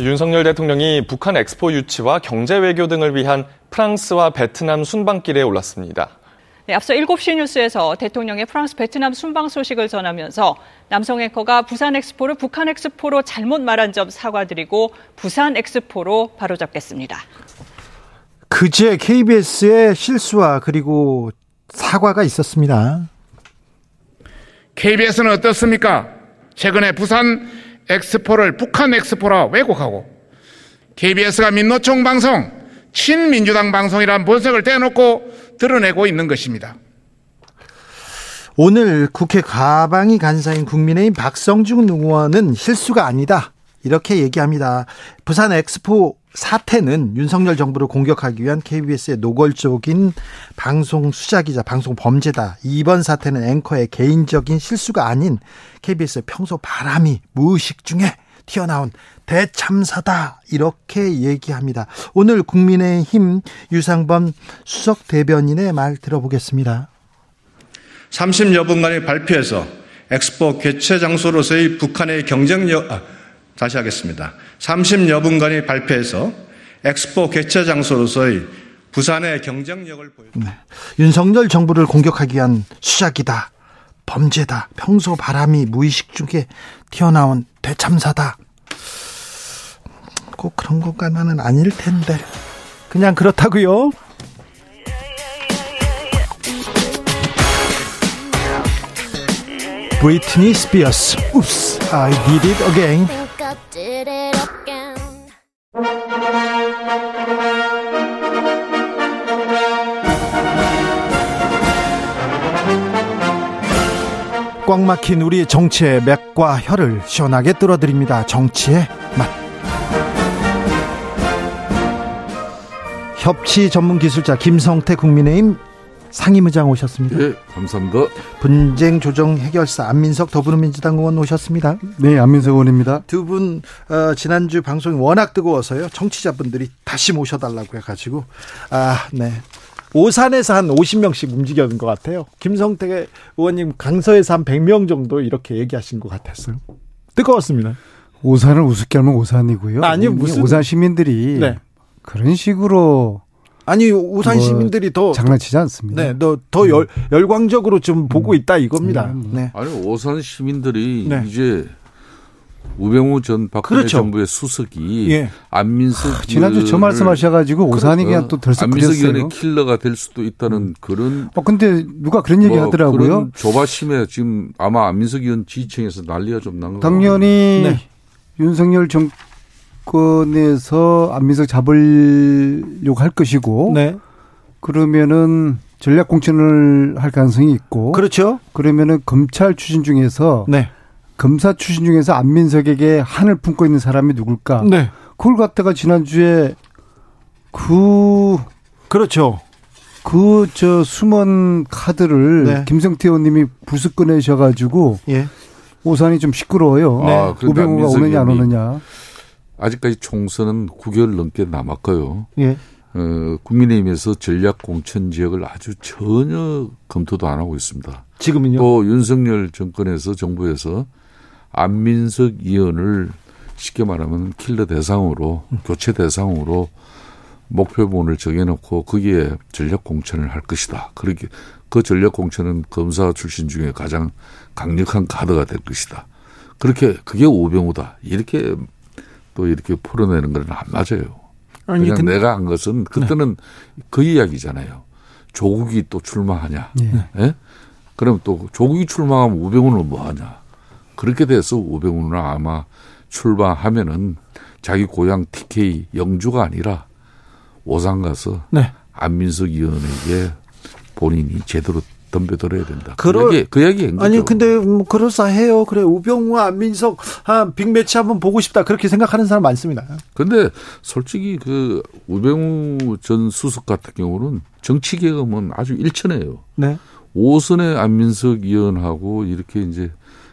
윤석열 대통령이 북한 엑스포 유치와 경제 외교 등을 위한 프랑스와 베트남 순방길에 올랐습니다. 네, 앞서 7시 뉴스에서 대통령의 프랑스 베트남 순방 소식을 전하면서 남성 앵커가 부산 엑스포를 북한 엑스포로 잘못 말한 점 사과드리고 부산 엑스포로 바로잡겠습니다. 그제 KBS의 실수와 그리고 사과가 있었습니다. KBS는 어떻습니까? 최근에 부산 엑스포를 북한 엑스포라 왜곡하고 KBS가 민노총 방송, 친민주당 방송이란 본색을 떼놓고 드러내고 있는 것입니다. 오늘 국회 가방이 간사인 국민의힘 박성중 의원은 실수가 아니다. 이렇게 얘기합니다. 부산 엑스포 사태는 윤석열 정부를 공격하기 위한 KBS의 노골적인 방송 수작이자 방송 범죄다. 이번 사태는 앵커의 개인적인 실수가 아닌 KBS의 평소 바람이 무의식 중에 튀어나온 대참사다. 이렇게 얘기합니다. 오늘 국민의힘 유상범 수석 대변인의 말 들어보겠습니다. 30여 분간의 발표에서 엑스포 개최 장소로서의 북한의 경쟁력, 아, 다시 하겠습니다. 30여 분간의 발표에서 엑스포 개최 장소로서의 부산의 경쟁력을 보였습니다. 네. 윤석열 정부를 공격하기 위한 수작이다. 범죄다. 평소 바람이 무의식 중에 튀어나온 대참사다. 꼭 그런 것과는 아닐 텐데. 그냥 그렇다고요. 브리트니 스피어스. Oops, I did it again. 꽉 막힌 우리 정치의 맥과 혀를 시원하게 뚫어드립니다. 정치의 맛. 협치 전문 기술자 김성태 국민의힘 상임의장 오셨습니다. 네, 감사합니다. 분쟁 조정 해결사 안민석 더불어민주당 의원 오셨습니다. 네, 안민석 의원입니다. 두분 어, 지난주 방송이 워낙 뜨거워서요. 청취자분들이 다시 모셔달라고 해가지고 아 네. 오산에서 한 50명씩 움직였는 것 같아요. 김성태 의원님 강서에서 한 100명 정도 이렇게 얘기하신 것 같았어요. 뜨거웠습니다. 오산을 우습게 하면 오산이고요. 아니 무슨 오산 시민들이 네. 그런 식으로 아니 오산 뭐 시민들이 더 장난치지 않습니다. 네, 더 열, 열광적으로 좀 보고 있다 이겁니다. 네. 아니 오산 시민들이 네. 이제 우병우 전 박근혜 그렇죠. 정부의 수석이 예. 안민석 지난주 저 말씀하셔가지고 오산이 그냥 또 안민석 의원의 들썩거렸어요. 킬러가 될 수도 있다는 그런 어 근데 누가 그런 얘기 뭐 하더라고요. 그런 조바심에 지금 아마 안민석 의원 지지층에서 난리가 좀 난 거. 당연히 네. 윤석열 정 권에서 안민석 잡으려고 할 것이고 네. 그러면은 전략 공천을 할 가능성이 있고 그렇죠. 그러면은 검찰 출신 중에서 네. 검사 출신 중에서 안민석에게 한을 품고 있는 사람이 누굴까? 네. 그걸 갖다가 지난주에 그, 그렇죠. 그, 저, 숨은 카드를 네. 김성태 의원님이 부스 꺼내셔 가지고 예. 오산이 좀 시끄러워요. 아, 그런데 우병우가 안민석 오느냐 안 오느냐. 아직까지 총선은 9개월 넘게 남았고요. 예. 어, 국민의힘에서 전략 공천 지역을 아주 전혀 검토도 안 하고 있습니다. 지금은요. 또 윤석열 정권에서 정부에서 안민석 의원을 쉽게 말하면 킬러 대상으로 교체 대상으로 목표본을 정해놓고 거기에 전략 공천을 할 것이다. 그렇게 그 전략 공천은 검사 출신 중에 가장 강력한 카드가 될 것이다. 그렇게 그게 오병우다. 이렇게 또 이렇게 풀어내는 건 안 맞아요. 아니, 그냥 근데- 내가 한 것은 그때는 그 이야기잖아요. 조국이 또 출마하냐. 예. 예? 그럼 또 조국이 출마하면 우병우는 뭐 하냐. 그렇게 돼서 우병우는 아마 출마하면은 자기 고향 TK 영주가 아니라 오산 가서 네. 안민석 의원에게 본인이 제대로 덤벼들어야 된다. 그러- 그 얘기, 그 거죠. 아니 근데 뭐 그럴싸해요. 그래 우병우와 안민석 한 빅매치 한번 보고 싶다 그렇게 생각하는 사람 많습니다. 근데 솔직히 그 우병우 전 수석 같은 경우는 정치 개혁은 아주 일천해요. 네. 오선의 안민석 의원하고 이렇게 이제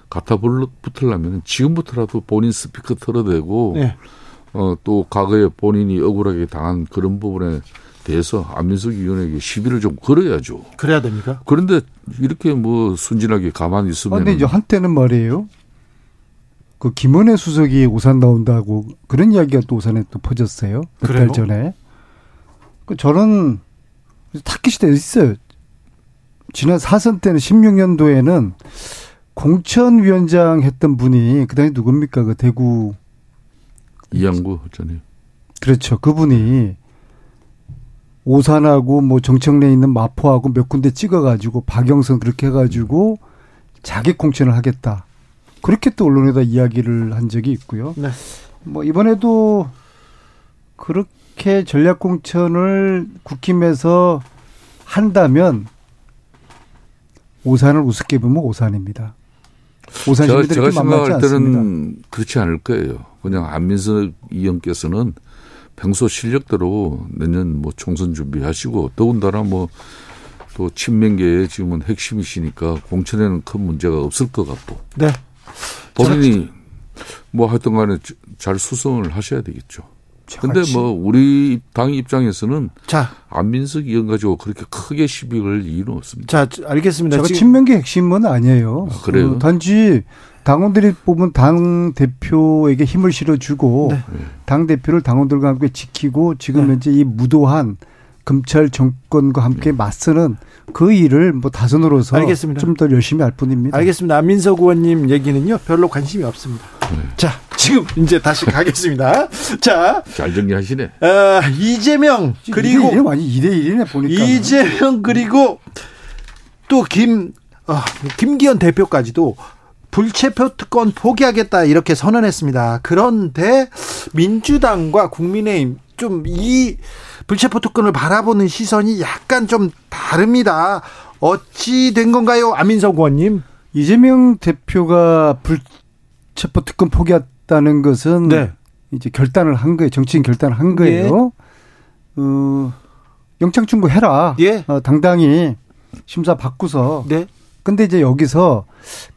갖다 붙으려면 지금부터라도 본인 스피커 털어대고 네. 어, 또 과거에 본인이 억울하게 당한 그런 부분에 대해서 안민석 의원에게 시비를 좀 걸어야죠. 그래야 됩니까? 그런데 이렇게 뭐 순진하게 가만히 있으면 그런데 이제 한때는 말이에요. 그 김은혜 수석이 오산 나온다고 그런 이야기가 또 오산에 또 퍼졌어요. 몇? 달 전에. 그 저는 타깃이 있어요. 지난 사선 때는 16년도에는 공천위원장 했던 분이 그다음에 누굽니까 그 대구 이양구 전에 그렇죠. 그분이 오산하고 뭐 정청래에 있는 마포하고 몇 군데 찍어가지고 박영선 그렇게 해가지고 자기 공천을 하겠다. 그렇게 또 언론에다 이야기를 한 적이 있고요. 네. 뭐 이번에도 그렇게 전략 공천을 국힘에서 한다면 오산을 우습게 보면 오산입니다. 오산 제가, 시민들이 제가 그렇게 만만치 생각할 않습니다. 때는 그렇지 않을 거예요. 그냥 안민석 의원께서는 평소 실력대로 내년 뭐 총선 준비하시고 더군다나 뭐 또 친명계의 지금은 핵심이시니까 공천에는 큰 문제가 없을 것 같고 네. 본인이 뭐 하여튼 간에 잘 수성을 하셔야 되겠죠. 근데. 뭐 우리 당 입장에서는 자, 안민석 의원 가지고 그렇게 크게 시비 걸 이유는 없습니다. 자 알겠습니다. 제가 친명계 핵심은 아니에요. 아, 그래요? 어, 단지 당원들이 뽑은 당 대표에게 힘을 실어주고 네. 당 대표를 당원들과 함께 지키고 지금 네. 현재 이 무도한 검찰 정권과 함께 맞서는 그 일을 뭐 다선으로서. 좀 더 열심히 할 뿐입니다. 알겠습니다. 안민석 의원님 얘기는요 별로 관심이 없습니다. 네. 자 지금 이제 다시 가겠습니다. 자잘 정리하시네. 어, 이재명 그리고 이게 완전 2대 1이네 보니까. 이재명 그리고 또김 어, 김기현 대표까지도 불체표 특권 포기하겠다 이렇게 선언했습니다. 그런데 민주당과 국민의힘 좀 이 불체포 특권을 바라보는 시선이 약간 좀 다릅니다. 어찌 된 건가요, 안민석 의원님? 이재명 대표가 불체포 특권 포기했다는 것은 네. 이제 결단을 한 거예요. 정치인 결단을 한 거예요. 어, 영장 충고해라. 예. 어, 당당히 심사 받고서. 네, 근데 이제 여기서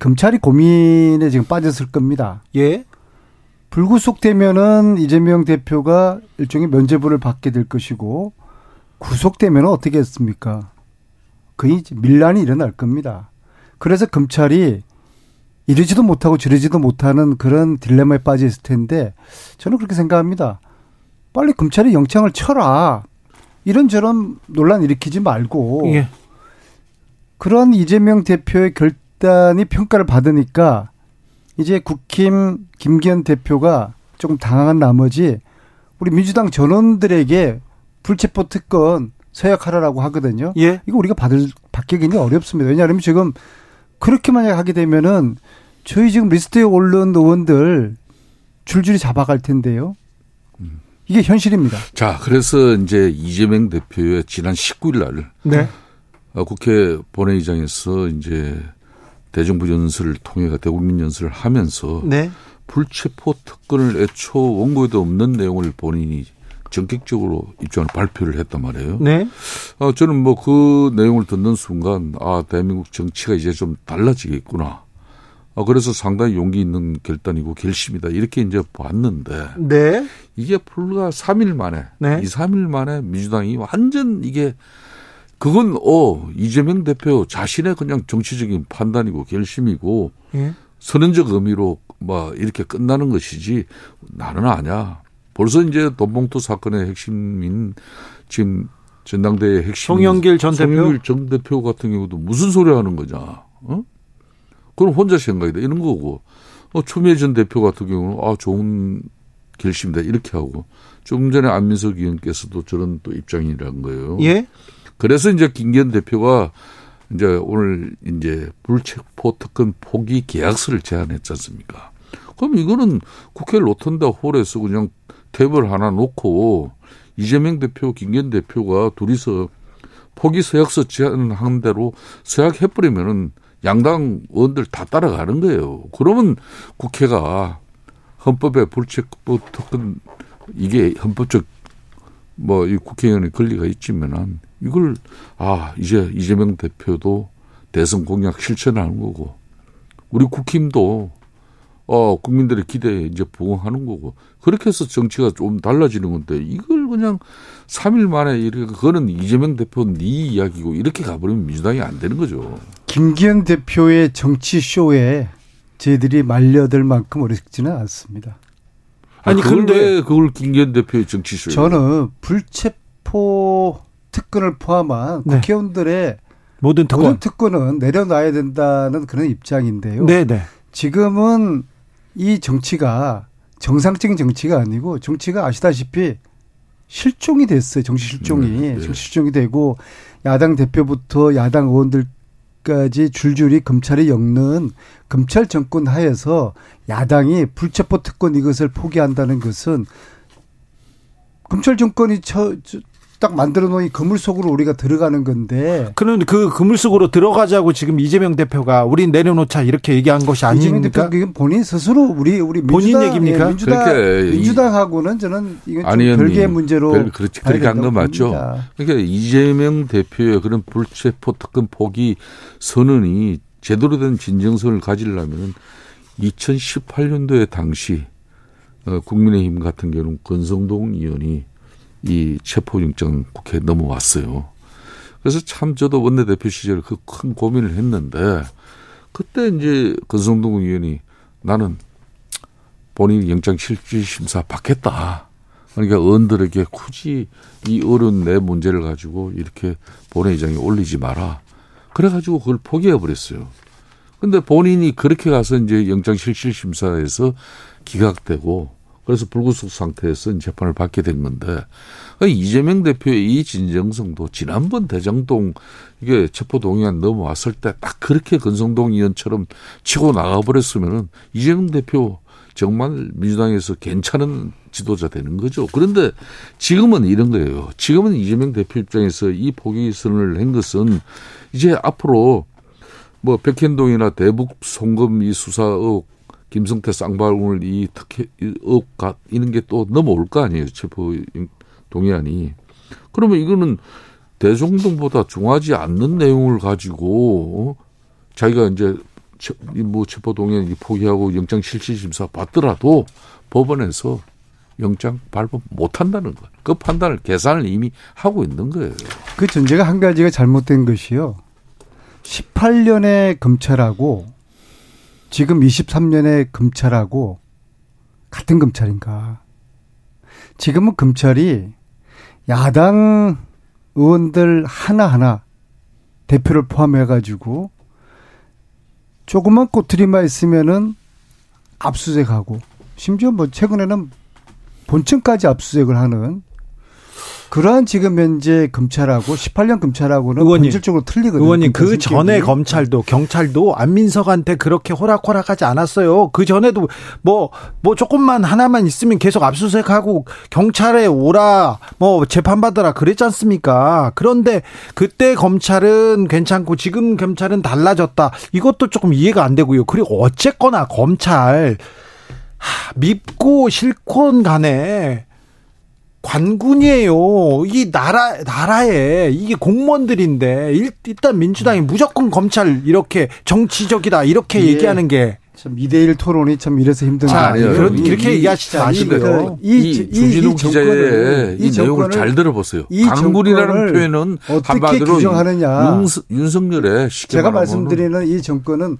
검찰이 고민에 지금 빠졌을 겁니다. 예, 불구속되면은 이재명 대표가 일종의 면죄부를 받게 될 것이고 구속되면 어떻게 했습니까? 거의 밀란이 일어날 겁니다. 그래서 검찰이 이러지도 못하고 저러지도 못하는 그런 딜레마에 빠져 있을 텐데 저는 그렇게 생각합니다. 빨리 검찰이 영장을 쳐라. 이런저런 논란 일으키지 말고 예, 그런 이재명 대표의 결단이 평가를 받으니까 이제 국힘 김기현 대표가 조금 당황한 나머지 우리 민주당 전원들에게 불체포 특권 서약하라라고 하거든요. 예. 이거 우리가 받을 받기 굉장히 어렵습니다. 왜냐하면 지금 그렇게 만약 하게 되면은 저희 지금 리스트에 오른 의원들 줄줄이 잡아갈 텐데요. 이게 현실입니다. 자, 그래서 이제 이재명 대표의 지난 19일 날 네, 어, 국회 본회의장에서 이제 대정부 연설을 통해 대국민 연설을 하면서 네, 불체포 특권을 애초 원고에도 없는 내용을 본인이 전격적으로 입장을 발표를 했단 말이에요. 네, 어, 저는 뭐 그 내용을 듣는 순간 아 대한민국 정치가 이제 좀 달라지겠구나. 아, 그래서 상당히 용기 있는 결단이고 결심이다 이렇게 이제 봤는데 네, 이게 불과 3일 만에 네. 이 3일 만에 민주당이 완전 이게 그건 어 이재명 대표 자신의 그냥 정치적인 판단이고 결심이고 예. 선언적 의미로 뭐 이렇게 끝나는 것이지 나는 아냐. 벌써 이제 돈봉투 사건의 핵심인 지금 전당대회 핵심 송영길 전 대표? 송영길 전 대표 같은 경우도 무슨 소리 하는 거냐. 어? 그건 혼자 생각이다 이런 거고. 어, 추미애 전 대표 같은 경우는 아 좋은 결심이다 이렇게 하고 좀 전에 안민석 의원께서도 저런 또 입장이라는 거예요. 예, 그래서 이제 김기현 대표가 이제 오늘 이제 불체포 특권 포기 계약서를 제안했지 않습니까? 그럼 이거는 국회 로턴다 홀에서 그냥 탭을 하나 놓고 이재명 대표, 김기현 대표가 둘이서 포기 서약서 제안한 대로 서약해버리면은 양당 의원들 다 따라가는 거예요. 그러면 국회가 헌법에 불체포 특권 이게 헌법적 뭐 이 국회의원의 권리가 있지만은 이걸 아 이제 이재명 대표도 대선 공약 실천하는 거고 우리 국힘도 어 국민들의 기대에 이제 부응하는 거고 그렇게 해서 정치가 좀 달라지는 건데 이걸 그냥 3일 만에 이렇게 그거는 이재명 대표 네 이야기고 이렇게 가버리면 민주당이 안 되는 거죠. 김기현 대표의 정치 쇼에 저희들이 말려들 만큼 어렵지는 않습니다. 아니 그런데 왜 그걸 김기현 대표의 정치 쇼? 저는 불체포 특권을 포함한 네. 국회의원들의 모든 특권. 모든 특권은 내려놔야 된다는 그런 입장인데요. 네, 네. 지금은 이 정치가 정상적인 정치가 아니고 정치가 아시다시피 실종이 됐어요. 정치 실종이. 네, 네. 정치 실종이 되고 야당 대표부터 야당 의원들 까지 줄줄이 검찰이 엮는 검찰 정권 하에서 야당이 불체포 특권 이것을 포기한다는 것은 검찰 정권이 처, 딱 만들어 놓은 그물 속으로 우리가 들어가는 건데. 그런 그 그물 속으로 들어가자고 지금 이재명 대표가 우리 내려놓자 이렇게 얘기한 것이 아닙니까? 이재명 대표 본인 스스로 우리 우리 민주당, 본인 얘기입니까? 예, 민주당 민주당하고는 저는 이건 좀 아니, 별개의 문제로 별, 그렇지 그렇게 한 건 맞죠. 그러니까 이재명 대표의 그런 불체포 특권 포기 선언이 제대로 된 진정성을 가지려면 2018년도에 당시 어, 국민의힘 같은 경우는 권성동 의원이 이 체포영장 국회에 넘어왔어요. 그래서 참 저도 원내대표 시절 그 큰 고민을 했는데 그때 이제 권성동 의원이 나는 본인 영장 실질 심사 받겠다. 그러니까 의원들에게 굳이 이 어려운 내 문제를 가지고 이렇게 본회의장에 올리지 마라. 그래가지고 그걸 포기해 버렸어요. 근데 본인이 그렇게 가서 이제 영장 실질 심사에서 기각되고 그래서 불구속 상태에서 재판을 받게 된 건데 그러니까 이재명 대표의 이 진정성도 지난번 대장동 이게 체포동의안 넘어왔을 때 딱 그렇게 건성동 의원처럼 치고 나가버렸으면은 이재명 대표 정말 민주당에서 괜찮은 지도자 되는 거죠. 그런데 지금은 이런 거예요. 지금은 이재명 대표 입장에서 이 포기 선언을 한 것은 이제 앞으로 뭐 백현동이나 대북 송금 이 수사 의 김성태 쌍발군을 이 특혜 의혹 이런 게 또 넘어올 거 아니에요. 체포 동의안이. 그러면 이거는 대정동보다 중하지 않는 내용을 가지고 어? 자기가 이제 뭐 체포 동의안 포기하고 영장 실질 심사 받더라도 법원에서 영장 발부 못 한다는 거. 그 판단을 계산을 이미 하고 있는 거예요. 그 전제가 한 가지가 잘못된 것이요. 18년의 검찰하고 지금 23년의 검찰하고 같은 검찰인가? 지금은 검찰이 야당 의원들 하나하나 대표를 포함해가지고 조그만 꼬투리만 있으면은 압수수색하고 심지어 뭐 최근에는 본청까지 압수수색을 하는 그러한 지금 현재 검찰하고 18년 검찰하고는 의원님, 본질적으로 틀리거든요. 의원님 그 전에 검찰도 경찰도 안민석한테 그렇게 호락호락하지 않았어요. 그 전에도 뭐뭐 뭐 조금만 하나만 있으면 계속 압수수색하고 경찰에 오라 뭐 재판 받으라 그랬지 않습니까? 그런데 그때 검찰은 괜찮고 지금 검찰은 달라졌다. 이것도 조금 이해가 안 되고요. 그리고 어쨌거나 검찰 하, 밉고 싫건 간에 관군이에요. 이 나라 나라에 이게 공무원들인데 일 단 민주당이 무조건 검찰 이렇게 정치적이다 이렇게 예. 얘기하는 게 참 2대1 토론이 참 이래서 힘든 거 아니에요. 그런 이렇게 얘기하시지 마시고요. 이, 이, 이 주진우 기자의 이, 이 내용을 잘 들어보세요. 강군이라는 표현은 한마디로 규정하느냐. 윤, 석열의 제가 말씀드리는 이 정권은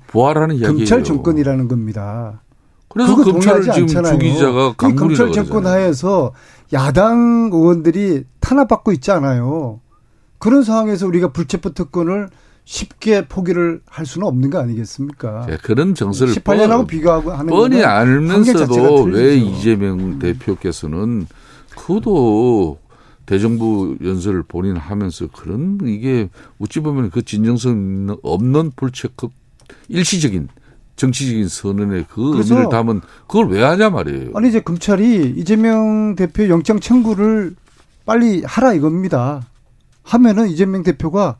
이야기예요. 검찰 정권이라는 겁니다. 그래서 검찰을 지금 주 기자가 강군이라고 검찰 정권 하에서 야당 의원들이 탄압받고 있지 않아요. 그런 상황에서 우리가 불체포 특권을 쉽게 포기를 할 수는 없는 거 아니겠습니까? 네, 그런 정서를 18년하고 비교하고 하는 뻔히 알면서도 왜 이재명 대표께서는 그도 대정부 연설을 본인 하면서 그런 이게 어찌 보면 그 진정성 없는 불체급 일시적인 정치적인 선언에 그 의미를 담은 그걸 왜 하냐 말이에요. 아니 이제 검찰이 이재명 대표 영장 청구를 빨리 하라 이겁니다. 하면은 이재명 대표가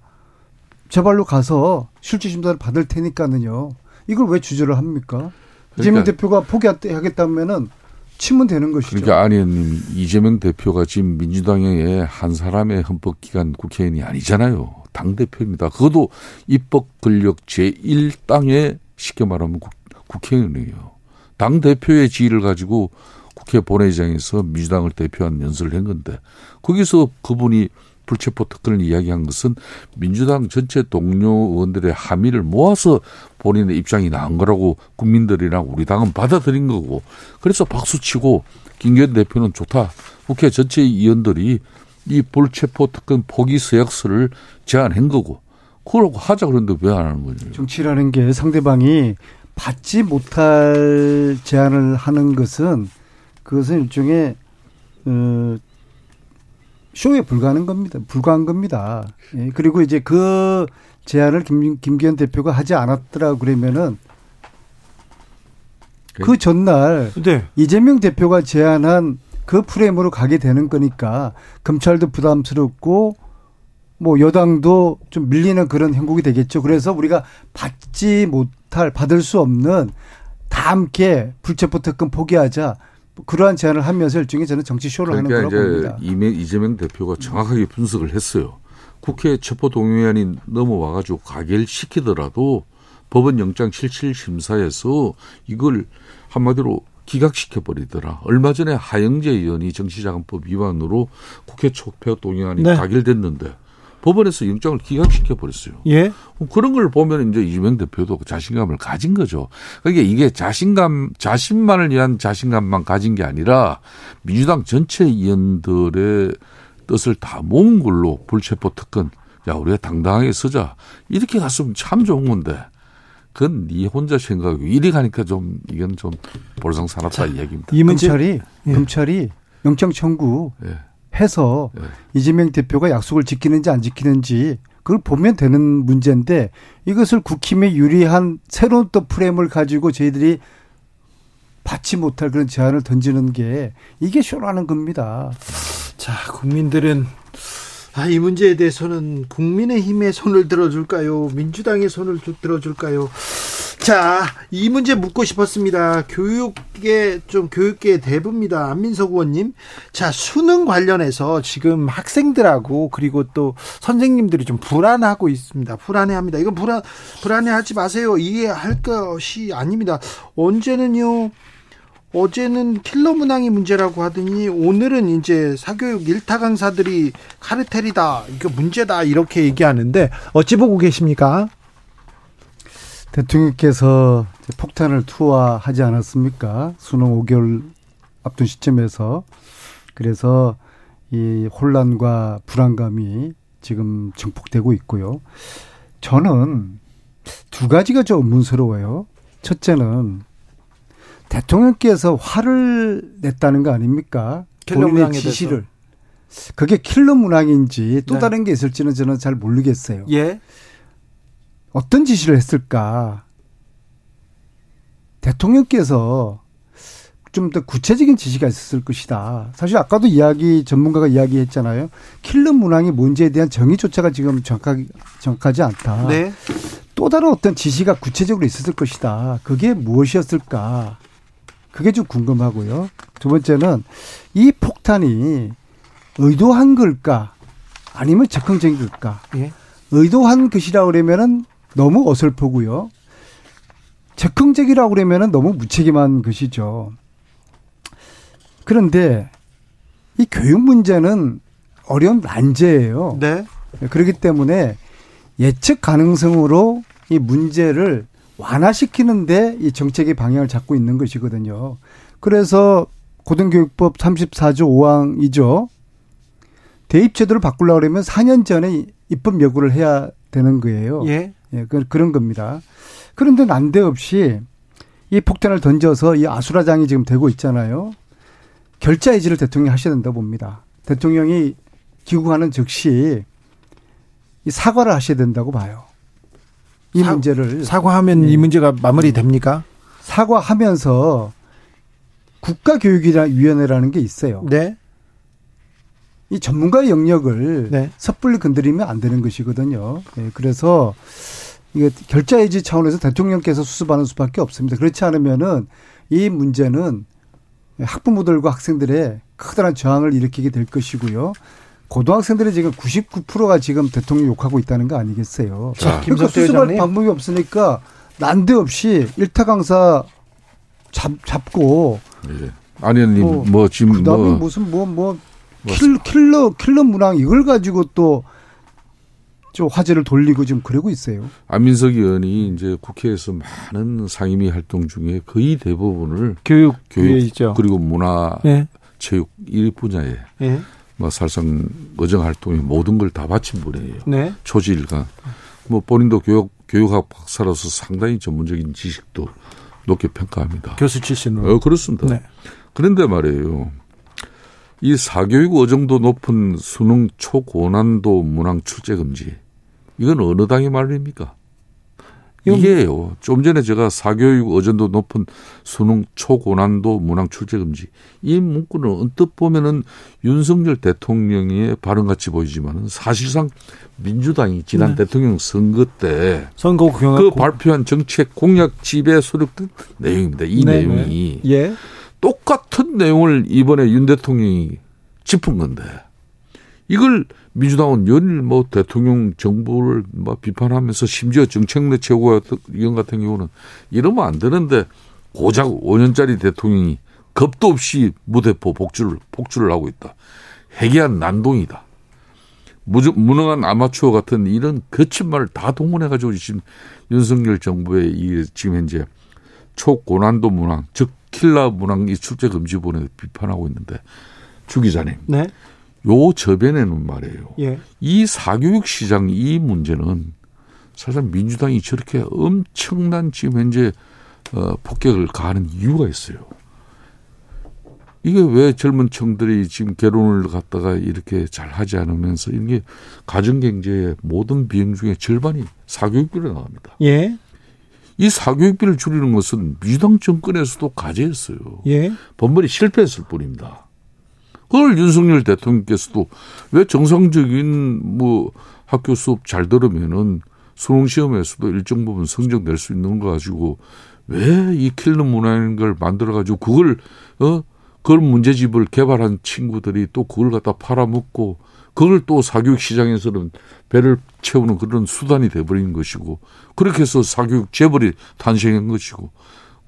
제발로 가서 실질 심사를 받을 테니까는요. 이걸 왜 주저를 합니까? 이재명 그러니까- 대표가 포기하겠다면은 치면 되는 것이죠. 그러니까 안 의원님 이재명 대표가 지금 민주당의 한 사람의 헌법기관 국회의원이 아니잖아요. 당 대표입니다. 그것도 입법 권력 제1당의 쉽게 말하면 국, 국회의원이에요. 당 대표의 지위를 가지고 국회 본회의장에서 민주당을 대표한 연설을 한 건데 거기서 그분이 불체포 특권을 이야기한 것은 민주당 전체 동료 의원들의 함의를 모아서 본인의 입장이 나온 거라고 국민들이랑 우리 당은 받아들인 거고 그래서 박수치고 김기현 대표는 좋다. 국회 전체 의원들이 이 불체포 특권 포기 서약서를 제안한 거고 그러고 하자 그런데 왜 안 하는 거죠? 정치라는 게 상대방이 받지 못할 제안을 하는 것은 그것은 일종의 어, 쇼에 불과한 겁니다. 불과한 겁니다. 예, 그리고 이제 그 제안을 김, 김기현 대표가 하지 않았더라 그러면은 그 전날 네. 이재명 대표가 제안한 그 프레임으로 가게 되는 거니까 검찰도 부담스럽고 뭐 여당도 좀 밀리는 그런 형국이 되겠죠. 그래서 우리가 받지 못할 받을 수 없는 다 함께 불체포 특권 포기하자 그러한 제안을 하면서 일종의 저는 정치 쇼를 하는 그러니까 거라고 이제 봅니다. 이명, 이재명 대표가 정확하게 분석을 했어요. 국회 체포 동의안이 넘어와 가지고 가결 시키더라도 법원 영장 77 심사에서 이걸 한마디로 기각시켜 버리더라. 얼마 전에 하영재 의원이 정치자금법 위반으로 국회 체포동의안이 네. 가결됐는데 법원에서 영장을 기각시켜 버렸어요. 예. 그런 걸 보면 이제 이재명 대표도 그 자신감을 가진 거죠. 그러니까 이게 자신감, 자신만을 위한 자신감만 가진 게 아니라 민주당 전체 의원들의 뜻을 다 모은 걸로 불체포 특권, 야, 우리가 당당하게 서자. 이렇게 갔으면 참 좋은 건데. 그건 네 혼자 생각이고 이리 가니까 좀 이건 좀 볼상사납다 이야기입니다. 이 문제 검찰이 예. 검찰이 영장 청구 예. 해서 예. 이재명 대표가 약속을 지키는지 안 지키는지 그걸 보면 되는 문제인데 이것을 국힘에 유리한 새로운 또 프레임을 가지고 저희들이 받지 못할 그런 제안을 던지는 게 이게 쇼라는 겁니다. 자, 국민들은 아, 이 문제에 대해서는 국민의힘의 손을 들어줄까요? 민주당의 손을 좀 들어줄까요? 자, 이 문제 묻고 싶었습니다. 교육계 좀 교육계 대부입니다. 안민석 의원님. 자, 수능 관련해서 지금 학생들하고 그리고 또 선생님들이 좀 불안하고 있습니다. 불안해 합니다. 이건 불안 불안해 하지 마세요. 이해할 것이 아닙니다. 언제는요. 어제는 킬러 문항이 문제라고 하더니 오늘은 이제 사교육 일타 강사들이 카르텔이다. 이거 문제다. 이렇게 얘기하는데 어찌 보고 계십니까? 대통령께서 폭탄을 투하하지 않았습니까? 수능 5개월 앞둔 시점에서 그래서 이 혼란과 불안감이 지금 증폭되고 있고요. 저는 두 가지가 좀 의문스러워요. 첫째는 대통령께서 화를 냈다는 거 아닙니까? 본인의 문항에 대해서. 지시를. 그게 킬러 문항인지 또 네. 다른 게 있을지는 저는 잘 모르겠어요. 예. 어떤 지시를 했을까? 대통령께서 좀 더 구체적인 지시가 있었을 것이다. 사실 아까도 이야기 전문가가 이야기했잖아요. 킬러 문항이 뭔지에 대한 정의조차가 지금 정확하게 정확하지 않다. 네. 또 다른 어떤 지시가 구체적으로 있었을 것이다. 그게 무엇이었을까? 그게 좀 궁금하고요. 두 번째는 이 폭탄이 의도한 걸까? 아니면 적극적인 걸까? 예. 의도한 것이라 그러면은 너무 어설프고요. 적극적이라고 그러면은 너무 무책임한 것이죠. 그런데 이 교육 문제는 어려운 난제예요. 네. 그렇기 때문에 예측 가능성으로 이 문제를 완화시키는데 이 정책의 방향을 잡고 있는 것이거든요. 그래서 고등교육법 34조 5항이죠. 대입제도를 바꾸려고 그러면 4년 전에 입법 예고를 해야 되는 거예요. 예. 예, 그, 그런 겁니다. 그런데 난데없이 이 폭탄을 던져서 이 아수라장이 지금 되고 있잖아요. 결자 해지를 대통령이 하셔야 된다고 봅니다. 대통령이 귀국하는 즉시 이 사과를 하셔야 된다고 봐요. 이 사- 문제를 사과하면 예. 이 문제가 마무리됩니까? 사과하면서 국가교육위원회라는 게 있어요. 네. 이 전문가의 영역을 네. 섣불리 건드리면 안 되는 것이거든요. 예, 그래서 이게 결자해지 차원에서 대통령께서 수습하는 수밖에 없습니다. 그렇지 않으면은 이 문제는 학부모들과 학생들의 커다란 저항을 일으키게 될 것이고요. 고등학생들이 지금 99%가 지금 대통령 욕하고 있다는 거 아니겠어요? 자, 그러니까 수습할. 방법이 없으니까 난데없이 일타 강사 잡, 잡고 예. 안 의원님 뭐, 뭐, 지금 그다음에 뭐 무슨 뭐뭐 킬러 킬러 킬러 문항 이걸 가지고 또 좀 화제를 돌리고 지금 그러고 있어요. 안민석 의원이 이제 국회에서 많은 상임위 활동 중에 거의 대부분을 교육 교육. 그리고 문화 예. 체육 이 분야에 예. 뭐 사실상 의정 활동에 모든 걸 다 바친 분이에요. 네. 초지일관. 뭐 본인도 교육 교육학 박사로서 상당히 전문적인 지식도 높게 평가합니다. 교수 출신으로. 어, 그렇습니다. 네. 그런데 말이에요. 이 사교육 어정도 높은 수능 초고난도 문항 출제 금지. 이건 어느 당의 말입니까? 이게요. 좀 전에 제가 사교육 어정도 높은 수능 초고난도 문항 출제 금지. 이 문구는 언뜻 보면은 윤석열 대통령의 발언 같이 보이지만은 사실상 민주당이 지난 네. 대통령 선거 때 선거 그 발표한 정책 공약 집에 수록된 내용입니다. 이 네, 내용이 예. 똑같은 내용을 이번에 윤 대통령이 짚은 건데 이걸 민주당은 연일 뭐 대통령 정부를 뭐 비판하면서 심지어 정책내 최고위원 같은 경우는 이러면 안 되는데 고작 5년짜리 대통령이 겁도 없이 무대포 복주를 복주를 하고 있다. 해괴한 난동이다. 무주, 무능한 아마추어 같은 이런 거친 말을 다 동원해가지고 지금 윤석열 정부의 이 지금 현재 초고난도 문항, 즉 킬라 문항 이 출제 금지본에 비판하고 있는데 주 기자님, 네. 요 저변에는 말이에요. 예. 이 사교육 시장 이 문제는 사실 민주당이 저렇게 엄청난 지금 현재 어, 폭격을 가하는 이유가 있어요. 이게 왜 젊은 층들이 지금 결혼을 갖다가 이렇게 잘 하지 않으면서 이게 가정경제의 모든 비용 중에 절반이 사교육비로 나갑니다. 예. 이 사교육비를 줄이는 것은 민주당 정권에서도 과제였어요. 예. 번번이 실패했을 뿐입니다. 그걸 윤석열 대통령께서도 왜 정상적인 뭐 학교 수업 잘 들으면은 수능 시험에서도 일정 부분 성적 낼 수 있는 거 가지고 왜 이 킬러 문화인 걸 만들어 가지고 그걸 어? 그런 문제집을 개발한 친구들이 또 그걸 갖다 팔아먹고 그걸 또 사교육 시장에서는 배를 채우는 그런 수단이 돼버린 것이고 그렇게 해서 사교육 재벌이 탄생한 것이고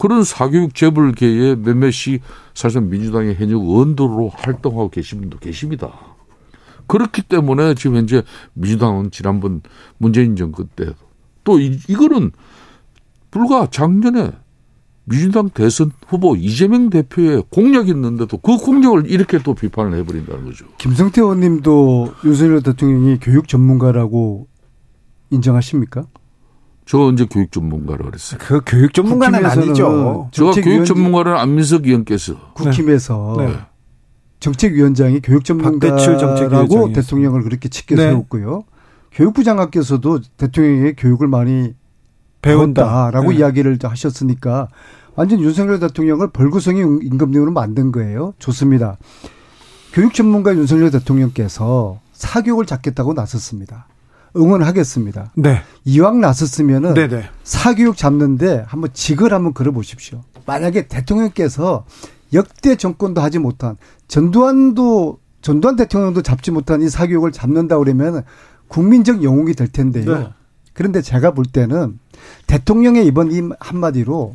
그런 사교육 재벌계의 몇몇이 사실상 민주당의 현역 원도로 활동하고 계신 분도 계십니다. 그렇기 때문에 지금 현재 민주당은 지난번 문재인 정권 때또 이거는 불과 작년에 민주당 대선 후보 이재명 대표의 공약이 있는데도 그 공약을 이렇게 또 비판을 해버린다는 거죠. 김성태 의원님도 윤석열 대통령이 교육 전문가라고 인정하십니까? 저 언제 교육 전문가라 그랬어요. 그 교육 전문가는 아니죠. 제가 교육 전문가는 안민석 의원께서 국힘에서 네. 정책위원장이 교육 전문가라고. 대통령을 그렇게 짙게 네. 세웠고요. 교육부 장관께서도 대통령에게 교육을 많이 배운다라고 네. 이야기를 하셨으니까 완전 윤석열 대통령을 벌구성이 임금님으로 만든 거예요. 좋습니다. 교육 전문가 윤석열 대통령께서 사교육을 잡겠다고 나섰습니다. 응원하겠습니다. 네. 이왕 나섰으면은 네네. 사교육 잡는데 한번 직을 한번 걸어보십시오. 만약에 대통령께서 역대 정권도 하지 못한 전두환도 전두환 대통령도 잡지 못한 이 사교육을 잡는다 그러면 국민적 영웅이 될 텐데요. 네. 그런데 제가 볼 때는 대통령의 이번 이 한마디로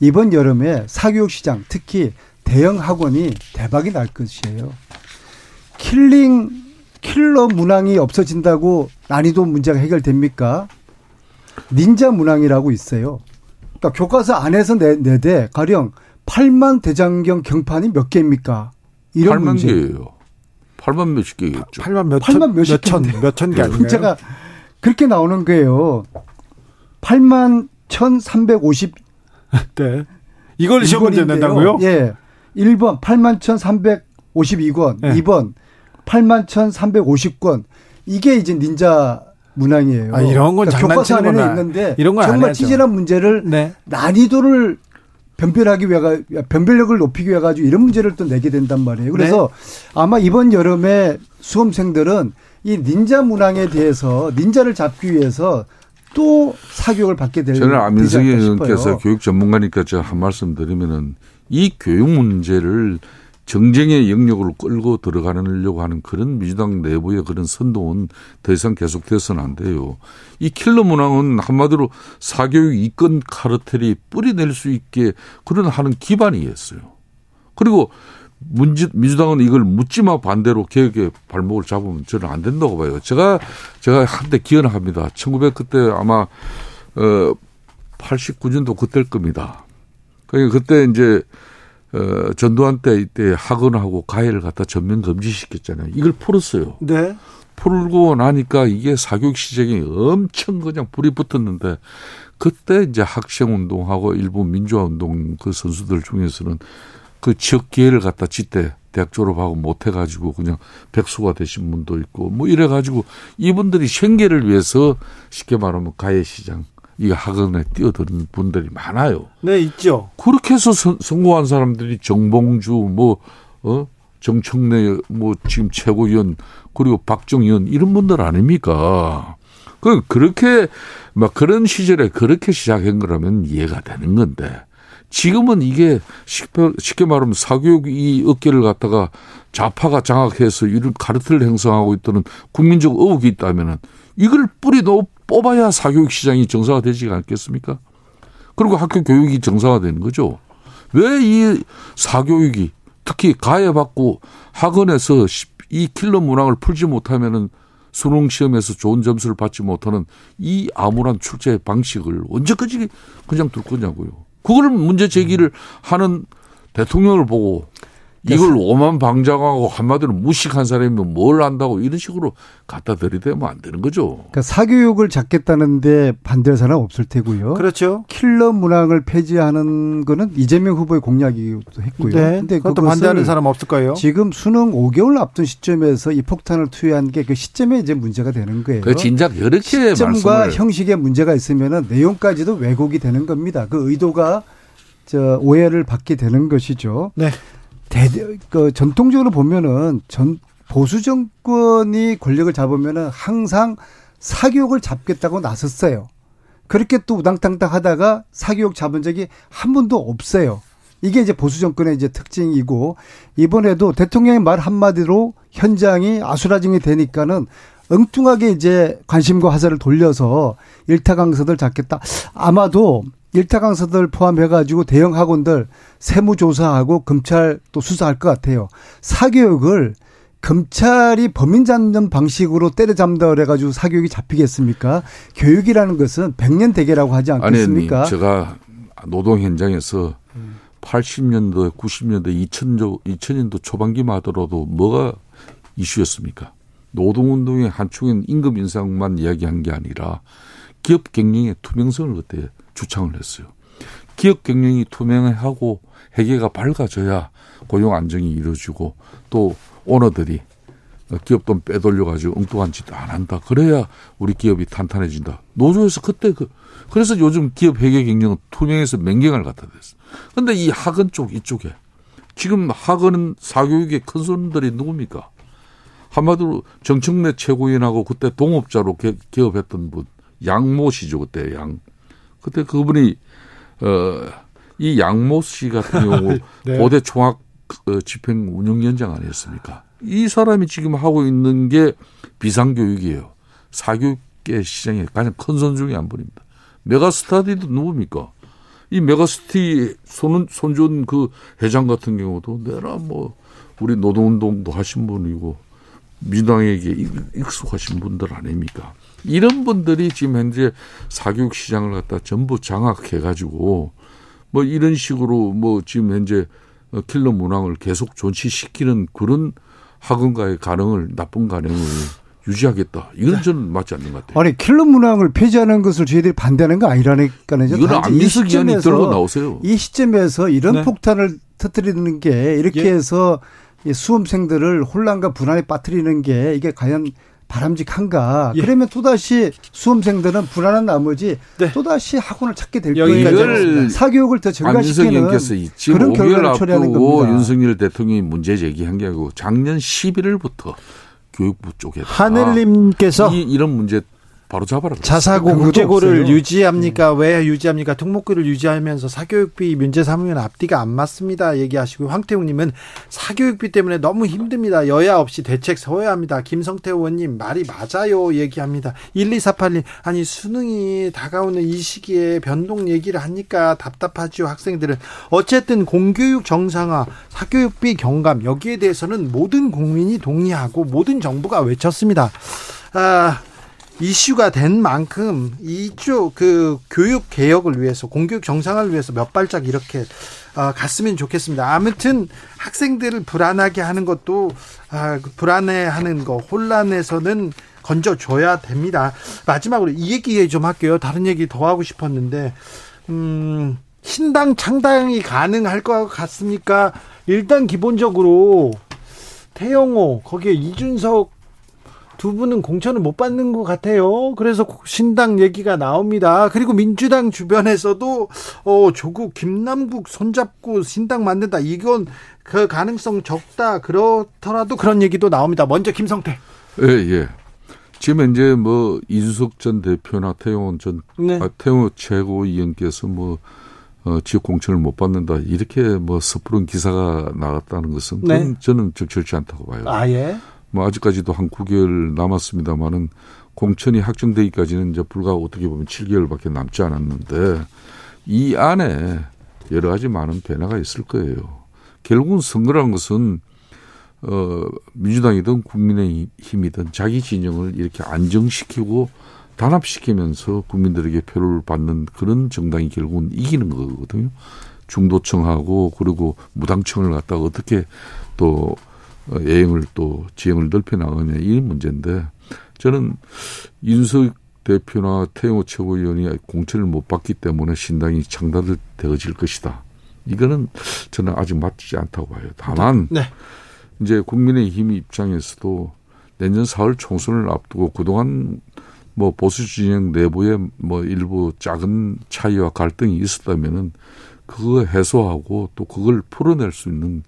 이번 여름에 사교육 시장 특히 대형 학원이 대박이 날 것이에요. 킬링 킬러 문항이 없어진다고 난이도 문제가 해결됩니까? 닌자 문항이라고 있어요. 그러니까 교과서 안에서 내, 내대 가령 8만 대장경 경판이 몇 개입니까? 이런 8만 문제. 개예요. 8만 몇십 개겠죠. 8만 몇 8만 천, 몇십 몇 천, 개인데. 몇천 개 아닌가요? 문제가 그렇게 나오는 거예요. 8만 1,350 네. 이걸 시험 문제 낸다고요? 예. 1번 8만 1,352권, 네. 2번 8만 1,350권. 이게 이제 닌자 문항이에요. 그러니까 아, 이런 건 교과서 장난치는 안에는 거나. 있는데 이런 건안 정말. 치질한 문제를 네. 난이도를 변별하기 위해 변별력을 높이기 위해 가지고 이런 문제를 또 내게 된단 말이에요. 그래서 네. 아마 이번 여름에 수험생들은 이 닌자 문항에 대해서 닌자를 잡기 위해서 또 사교육을 받게 될 저는 않을까 의원께서. 교육 전문가니까 제가 한 말씀 드리면은 이 교육 문제를 정쟁의 영역으로 끌고 들어가려고 하는 그런 민주당 내부의 그런 선동은 더 이상 계속돼서는 안 돼요. 이 킬러 문항은 한마디로 사교육 이권 카르텔이 뿌리낼 수 있게 그런 하는 기반이었어요. 그리고 문지, 민주당은 이걸 묻지마 반대로 개혁의 발목을 잡으면 저는 안 된다고 봐요. 제가, 제가 한때 기억합니다. 1900 그때 아마, 어, 89년도 그때일 겁니다. 그러니까 그때 이제, 어, 전두환 때 이때 학원하고 가해를 갖다 전면 금지시켰잖아요. 이걸 풀었어요. 네. 풀고 나니까 이게 사교육 시장이 엄청 그냥 불이 붙었는데 그때 이제 학생 운동하고 일부 민주화 운동 그 선수들 중에서는 그 지역 기회를 갖다 짓대 대학 졸업하고 못 해가지고 그냥 백수가 되신 분도 있고 뭐 이래가지고 이분들이 생계를 위해서 쉽게 말하면 가해 시장 이 학원에 뛰어드는 분들이 많아요. 네, 있죠. 그렇게 해서 선, 성공한 사람들이 정봉주 뭐 어? 정청래 뭐 지금 최고위원 그리고 박정희원 이런 분들 아닙니까? 그 그렇게 막 그런 시절에 그렇게 시작한 거라면 이해가 되는 건데 지금은 이게 쉽게, 말하면 사교육 이 어깨를 갖다가 좌파가 장악해서 이런 카르텔 행성하고 있다는 국민적 의혹이 있다면은 이걸 뿌리 놓 뽑아야 사교육 시장이 정상화 되지 않겠습니까? 그리고 학교 교육이 정상화되는 거죠. 왜 이 사교육이 특히 가해받고 학원에서 이 킬러 문항을 풀지 못하면은 수능 시험에서 좋은 점수를 받지 못하는 이 암울한 출제 방식을 언제까지 그냥 둘 거냐고요. 그걸 문제 제기를 하는 대통령을 보고 이걸 오만 방장하고 한마디로 무식한 사람이면 뭘 안다고 이런 식으로 갖다 들이대면 안 되는 거죠. 그러니까 사교육을 잡겠다는데 반대할 사람 없을 테고요. 그렇죠. 킬러 문항을 폐지하는 거는 이재명 후보의 공약이기도 했고요. 네. 근데 그것도 반대하는 사람 없을 거예요. 지금 수능 5개월 앞둔 시점에서 이 폭탄을 투여한 게 그 시점에 이제 문제가 되는 거예요. 그 진작 이렇게 시점과 말씀을 형식에 문제가 있으면은 내용까지도 왜곡이 되는 겁니다. 그 의도가 저 오해를 받게 되는 것이죠. 네. 대, 그 전통적으로 보면은 전 보수 정권이 권력을 잡으면은 항상 사교육을 잡겠다고 나섰어요. 그렇게 또 우당탕탕 하다가 사교육 잡은 적이 한 번도 없어요. 이게 이제 보수 정권의 이제 특징이고 이번에도 대통령의 말 한마디로 현장이 아수라장이 되니까는 엉뚱하게 이제 관심과 화살을 돌려서 일타 강사들 잡겠다. 아마도 일타 강사들 포함해가지고 대형 학원들 세무조사하고 검찰 또 수사할 것 같아요. 사교육을 검찰이 범인 잡는 방식으로 때려잡는다 그래가지고 사교육이 잡히겠습니까? 교육이라는 것은 백년 대계라고 하지 않겠습니까? 아니, 제가 노동 현장에서 80년도, 90년도, 2000년, 2000년도 초반기만 하더라도 뭐가 이슈였습니까? 노동운동의 한 축인 임금 인상만 이야기한 게 아니라 기업 경영의 투명성을 그때 주창을 했어요. 기업 경영이 투명하고 회계가 밝아져야 고용 안정이 이루어지고 또 오너들이 기업 돈 빼돌려가지고 엉뚱한 짓 안 한다. 그래야 우리 기업이 탄탄해진다. 노조에서 그때 그, 그래서 요즘 기업 회계 경영은 투명해서 맹경을 갖다 댔어. 근데 이 학원 쪽 이쪽에 지금 학원은 사교육의 큰 손들이 누굽니까? 한마디로 정청래 최고위원하고 그때 동업자로 개, 개업했던 분 양모 씨죠 그때 양 그때 그분이 어이 양모 씨 같은 경우 네. 고대 총학 어, 집행 운영위원장 아니었습니까? 이 사람이 지금 하고 있는 게 비상교육이에요. 사교육계 시장의 가장 큰 선 중에 한 분입니다. 메가스타디도 누굽니까? 이 메가스티 손, 손준 그 회장 같은 경우도 내라 뭐 우리 노동운동도 하신 분이고 민주당에게 익숙하신 분들 아닙니까? 이런 분들이 지금 현재 사교육 시장을 갖다 전부 장악해 가지고 뭐 이런 식으로 뭐 지금 현재 킬러 문항을 계속 존치시키는 그런 학원가의 가능을 나쁜 가능을 유지하겠다. 이건 저는 맞지 않는 것 같아요. 아니 킬러 문항을 폐지하는 것을 저희들이 반대하는 거 아니라니까요. 이거는 단지 이 안민석 의원이 시점에서- 들고 나오세요. 이 시점에서 이런 네. 폭탄을 터뜨리는 게 이렇게 예. 해서 이 수험생들을 혼란과 불안에 빠뜨리는 게 이게 과연 바람직한가? 예. 그러면 또다시 수험생들은 불안한 나머지 네. 또다시 학원을 찾게 될 거예요. 하겠습니다. 사교육을 더 안민석 증가시키는 그런 5개월 결과를 초래하는 겁니다. 윤석열 대통령이 문제 제기한 게 아니고 작년 11월부터 교육부 쪽에 하늘님께서 이, 이런 문제 바로 잡아라. 자사고 국제고를 없어요. 유지합니까? 왜 유지합니까? 특목고를 유지하면서 사교육비 문제 삼으면 앞뒤가 안 맞습니다. 얘기하시고 황태웅님은 사교육비 때문에 너무 힘듭니다. 여야 없이 대책 세워야 합니다. 김성태 의원님 말이 맞아요. 얘기합니다. 1248님 아니 수능이 다가오는 이 시기에 변동 얘기를 하니까 답답하죠 학생들은 어쨌든 공교육 정상화, 사교육비 경감 여기에 대해서는 모든 국민이 동의하고 모든 정부가 외쳤습니다. 아. 이슈가 된 만큼 이쪽 그 교육 개혁을 위해서 공교육 정상화를 위해서 몇 발짝 이렇게 어, 갔으면 좋겠습니다. 아무튼 학생들을 불안하게 하는 것도 아, 그 불안해하는 거 혼란에서는 건져줘야 됩니다. 마지막으로 이 얘기 좀 할게요. 다른 얘기 더 하고 싶었는데 음, 신당 창당이 가능할 것 같습니까? 일단 기본적으로 태영호 거기에 이준석 두 분은 공천을 못 받는 것 같아요. 그래서 신당 얘기가 나옵니다. 그리고 민주당 주변에서도 어 조국 김남국 손잡고 신당 만든다. 이건 그 가능성 적다. 그렇더라도 그런 얘기도 나옵니다. 먼저 김성태. 예, 예. 지금 이제 뭐 이준석 전 대표나 태용원 전 네. 아, 태용호 최고위원께서 뭐 어, 지역 공천을 못 받는다 이렇게 뭐 섣부른 기사가 나갔다는 것은 네. 저는 적절치 않다고 봐요. 아 예. 뭐 아직까지도 한 9개월 남았습니다만은 공천이 확정되기까지는 이제 불과 어떻게 보면 7개월밖에 남지 않았는데 이 안에 여러 가지 많은 변화가 있을 거예요. 결국은 선거라는 것은 어 민주당이든 국민의힘이든 자기 진영을 이렇게 안정시키고 단합시키면서 국민들에게 표를 받는 그런 정당이 결국은 이기는 거거든요. 중도층하고 그리고 무당층을 갖다가 어떻게 또 어, 예행을 또 지형을 넓혀 나가냐 이 문제인데 저는 윤석 대표나 태영호 최고위원이 공천을 못 받기 때문에 신당이 창단되어질 것이다. 이거는 저는 아직 맞지 않다고 봐요. 다만 네. 이제 국민의힘 입장에서도 내년 4월 총선을 앞두고 그동안 뭐 보수 진영 내부에 뭐 일부 작은 차이와 갈등이 있었다면은 그거 해소하고 또 그걸 풀어낼 수 있는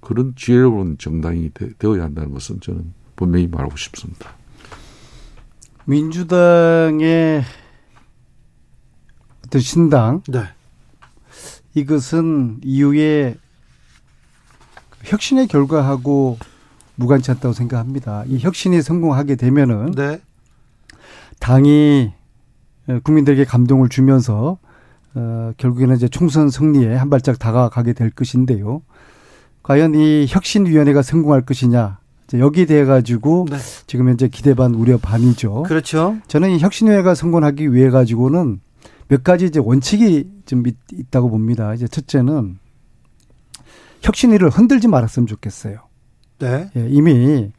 그런 지혜로운 정당이 되, 어야 한다는 것은 저는 분명히 말하고 싶습니다. 민주당의 어떤 신당 네. 이것은 이후에 혁신의 결과하고 무관치 않다고 생각합니다. 이 혁신이 성공하게 되면은 네. 당이 국민들에게 감동을 주면서 어, 결국에는 이제 총선 승리에 한 발짝 다가가게 될 것인데요. 과연 이 혁신위원회가 성공할 것이냐. 여기에 대해 가지고 네. 지금 현재 기대 반 우려 반이죠. 그렇죠. 저는 이 혁신위원회가 성공하기 위해 가지고는 몇 가지 이제 원칙이 좀 있, 있다고 봅니다. 이제 첫째는 혁신위를 흔들지 말았으면 좋겠어요. 네. 예, 이미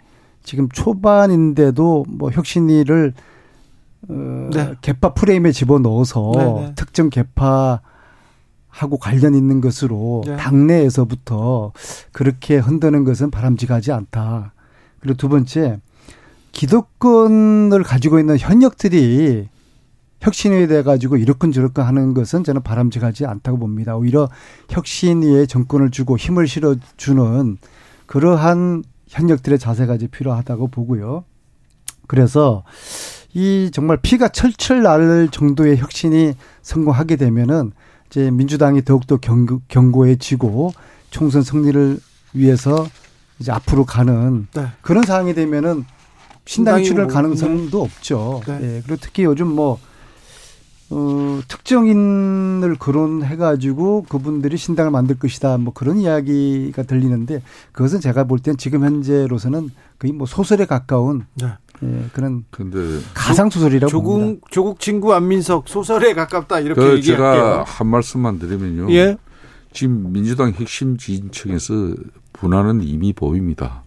지금 초반인데도 뭐 혁신위를 어, 네. 개파 프레임에 집어 넣어서 네, 네. 특정 개파 하고 관련 있는 것으로 네. 당내에서부터 그렇게 흔드는 것은 바람직하지 않다. 그리고 두 번째 기득권을 가지고 있는 현역들이 혁신위에 대해 가지고 이렇건 저렇건 하는 것은 저는 바람직하지 않다고 봅니다. 오히려 혁신위에 정권을 주고 힘을 실어 주는 그러한 현역들의 자세가 이제 필요하다고 보고요. 그래서 이 정말 피가 철철 날 정도의 혁신이 성공하게 되면은 이제 민주당이 더욱더 경고, 견고해지고 총선 승리를 위해서 이제 앞으로 가는 네. 그런 상황이 되면은 신당이 출혈 뭐, 가능성도 없죠. 네. 예. 그리고 특히 요즘 뭐 어, 특정인을 거론해가지고 그분들이 신당을 만들 것이다. 뭐 그런 이야기가 들리는데 그것은 제가 볼 땐 지금 현재로서는 거의 뭐 소설에 가까운 네. 예, 그런 근데 가상 소설이라고 봅니다. 조국 조국 친구 안민석 소설에 가깝다 이렇게 그 얘기할게요. 제가 한 말씀만 드리면요. 예. 지금 민주당 핵심 지지층에서 분화는 이미 보입니다.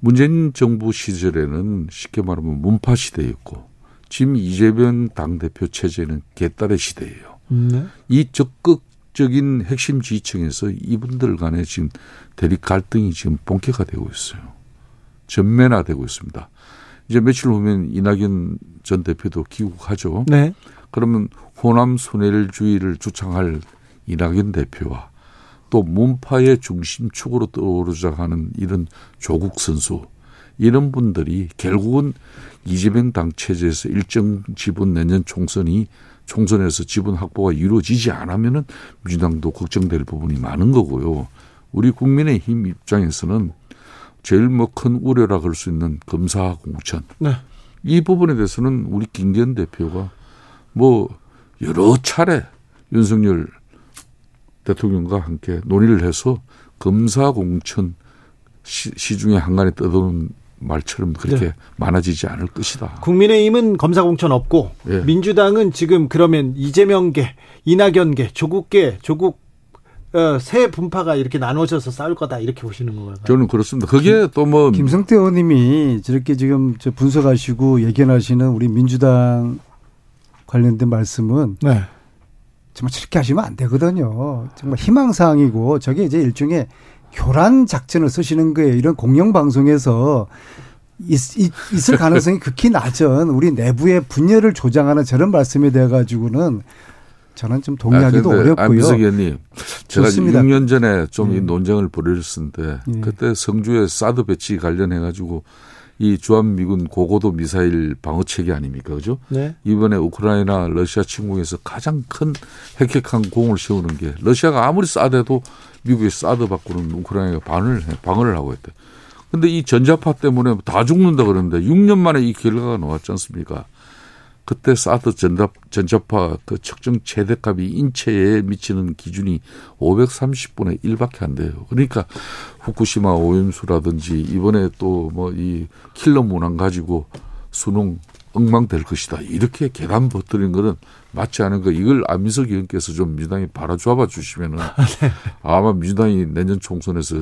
문재인 정부 시절에는 쉽게 말하면 문파 시대였고 지금 이재명 당대표 체제는 개딸의 시대예요. 네. 이 적극적인 핵심 지지층에서 이분들 간에 지금 대립 갈등이 지금 본격화되고 있어요. 전면화되고 있습니다. 이제 며칠 후면 이낙연 전 대표도 귀국하죠. 네. 그러면 호남 순회주의를 주창할 이낙연 대표와 또 문파의 중심축으로 떠오르자 하는 이런 조국 선수 이런 분들이 결국은 이재명 당 체제에서 일정 지분 내년 총선이 총선에서 지분 확보가 이루어지지 않으면은 민주당도 걱정될 부분이 많은 거고요. 우리 국민의 힘 입장에서는 제일 뭐 큰 우려라 그럴 수 있는 검사 공천. 네. 이 부분에 대해서는 우리 김기현 대표가 뭐 여러 차례 윤석열 대통령과 함께 논의를 해서 검사 공천 시, 시중에 한간에 떠도는 말처럼 그렇게 네. 많아지지 않을 것이다. 국민의힘은 검사 공천 없고 예. 민주당은 지금 그러면 이재명계, 이낙연계, 조국계, 조국 어, 새 분파가 이렇게 나눠져서 싸울 거다 이렇게 보시는 건가요? 저는 그렇습니다. 그게 또 뭐 김성태 의원님이 저렇게 지금 저 분석하시고 예견하시는 우리 민주당 관련된 말씀은 네. 정말 저렇게 하시면 안 되거든요. 정말 희망사항이고 저게 이제 일종의 교란 작전을 쓰시는 거예요. 이런 공영 방송에서 있, 있, 있을 가능성이 극히 낮은 우리 내부의 분열을 조장하는 저런 말씀에 대해 가지고는 저는 좀 동의하기도 아, 근데 어렵고요. 안민석 의원님, 제가 좋습니다. 6년 전에 좀이 음. 논쟁을 벌였었는데 예. 그때 성주에 사드 배치 관련해 가지고 이 주한미군 고고도 미사일 방어 체계 아닙니까, 그죠? 네. 이번에 우크라이나 러시아 침공에서 가장 큰 핵핵한 공을 세우는 게 러시아가 아무리 싸대도 미국의 사드 받고는 우크라이나가 반을 해, 방어를 하고 있대. 근데 이 전자파 때문에 다 죽는다 그러는데 6년 만에 이 결과가 나왔지 않습니까? 그때 사드 전자, 전자파 그 측정 최대값이 인체에 미치는 기준이 530분의 1밖에 안 돼요. 그러니까 후쿠시마 오염수라든지 이번에 또 뭐 이 킬러 문항 가지고 수능 엉망될 것이다. 이렇게 계단 버뜨린 거는 맞지 않은 거. 이걸 안민석 의원께서 좀 민주당이 바라잡아 주시면은 아마 민주당이 내년 총선에서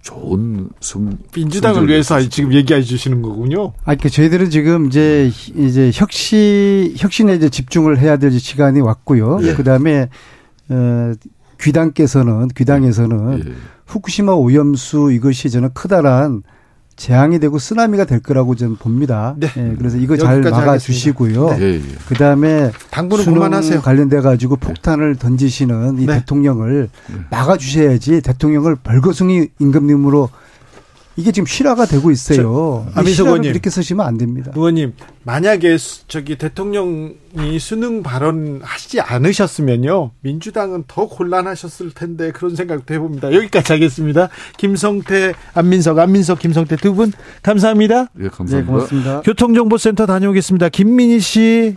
좋은 성 민주당을 위해서 지금 얘기해 주시는 거군요. 아, 그 저희들은 지금 이제 이제 혁신 혁신에 이제 집중을 해야 될 시간이 왔고요. 예. 그다음에 어 귀당께서는 귀당에서는 예. 후쿠시마 오염수 이것이 저는 크다란 재앙이 되고 쓰나미가 될 거라고 저는 봅니다. 네. 예, 그래서 이거 잘 여기까지 막아 하겠습니다. 주시고요. 예, 예. 그다음에 당분은 그만하세요. 관련돼 가지고 폭탄을 던지시는 이 네. 대통령을 막아 주셔야지 대통령을 벌거숭이 임금님으로 이게 지금 실화가 되고 있어요. 실화를 의원님. 이렇게 쓰시면 안 됩니다. 의원님, 만약에 수- 저기 대통령이 수능 발언 하시지 않으셨으면요, 민주당은 더 곤란하셨을 텐데 그런 생각도 해봅니다. 여기까지 하겠습니다. 김성태, 안민석, 안민석, 김성태 두 분 감사합니다. 예, 네, 감사합니다. 고맙습니다. 교통정보센터 다녀오겠습니다. 김민희 씨.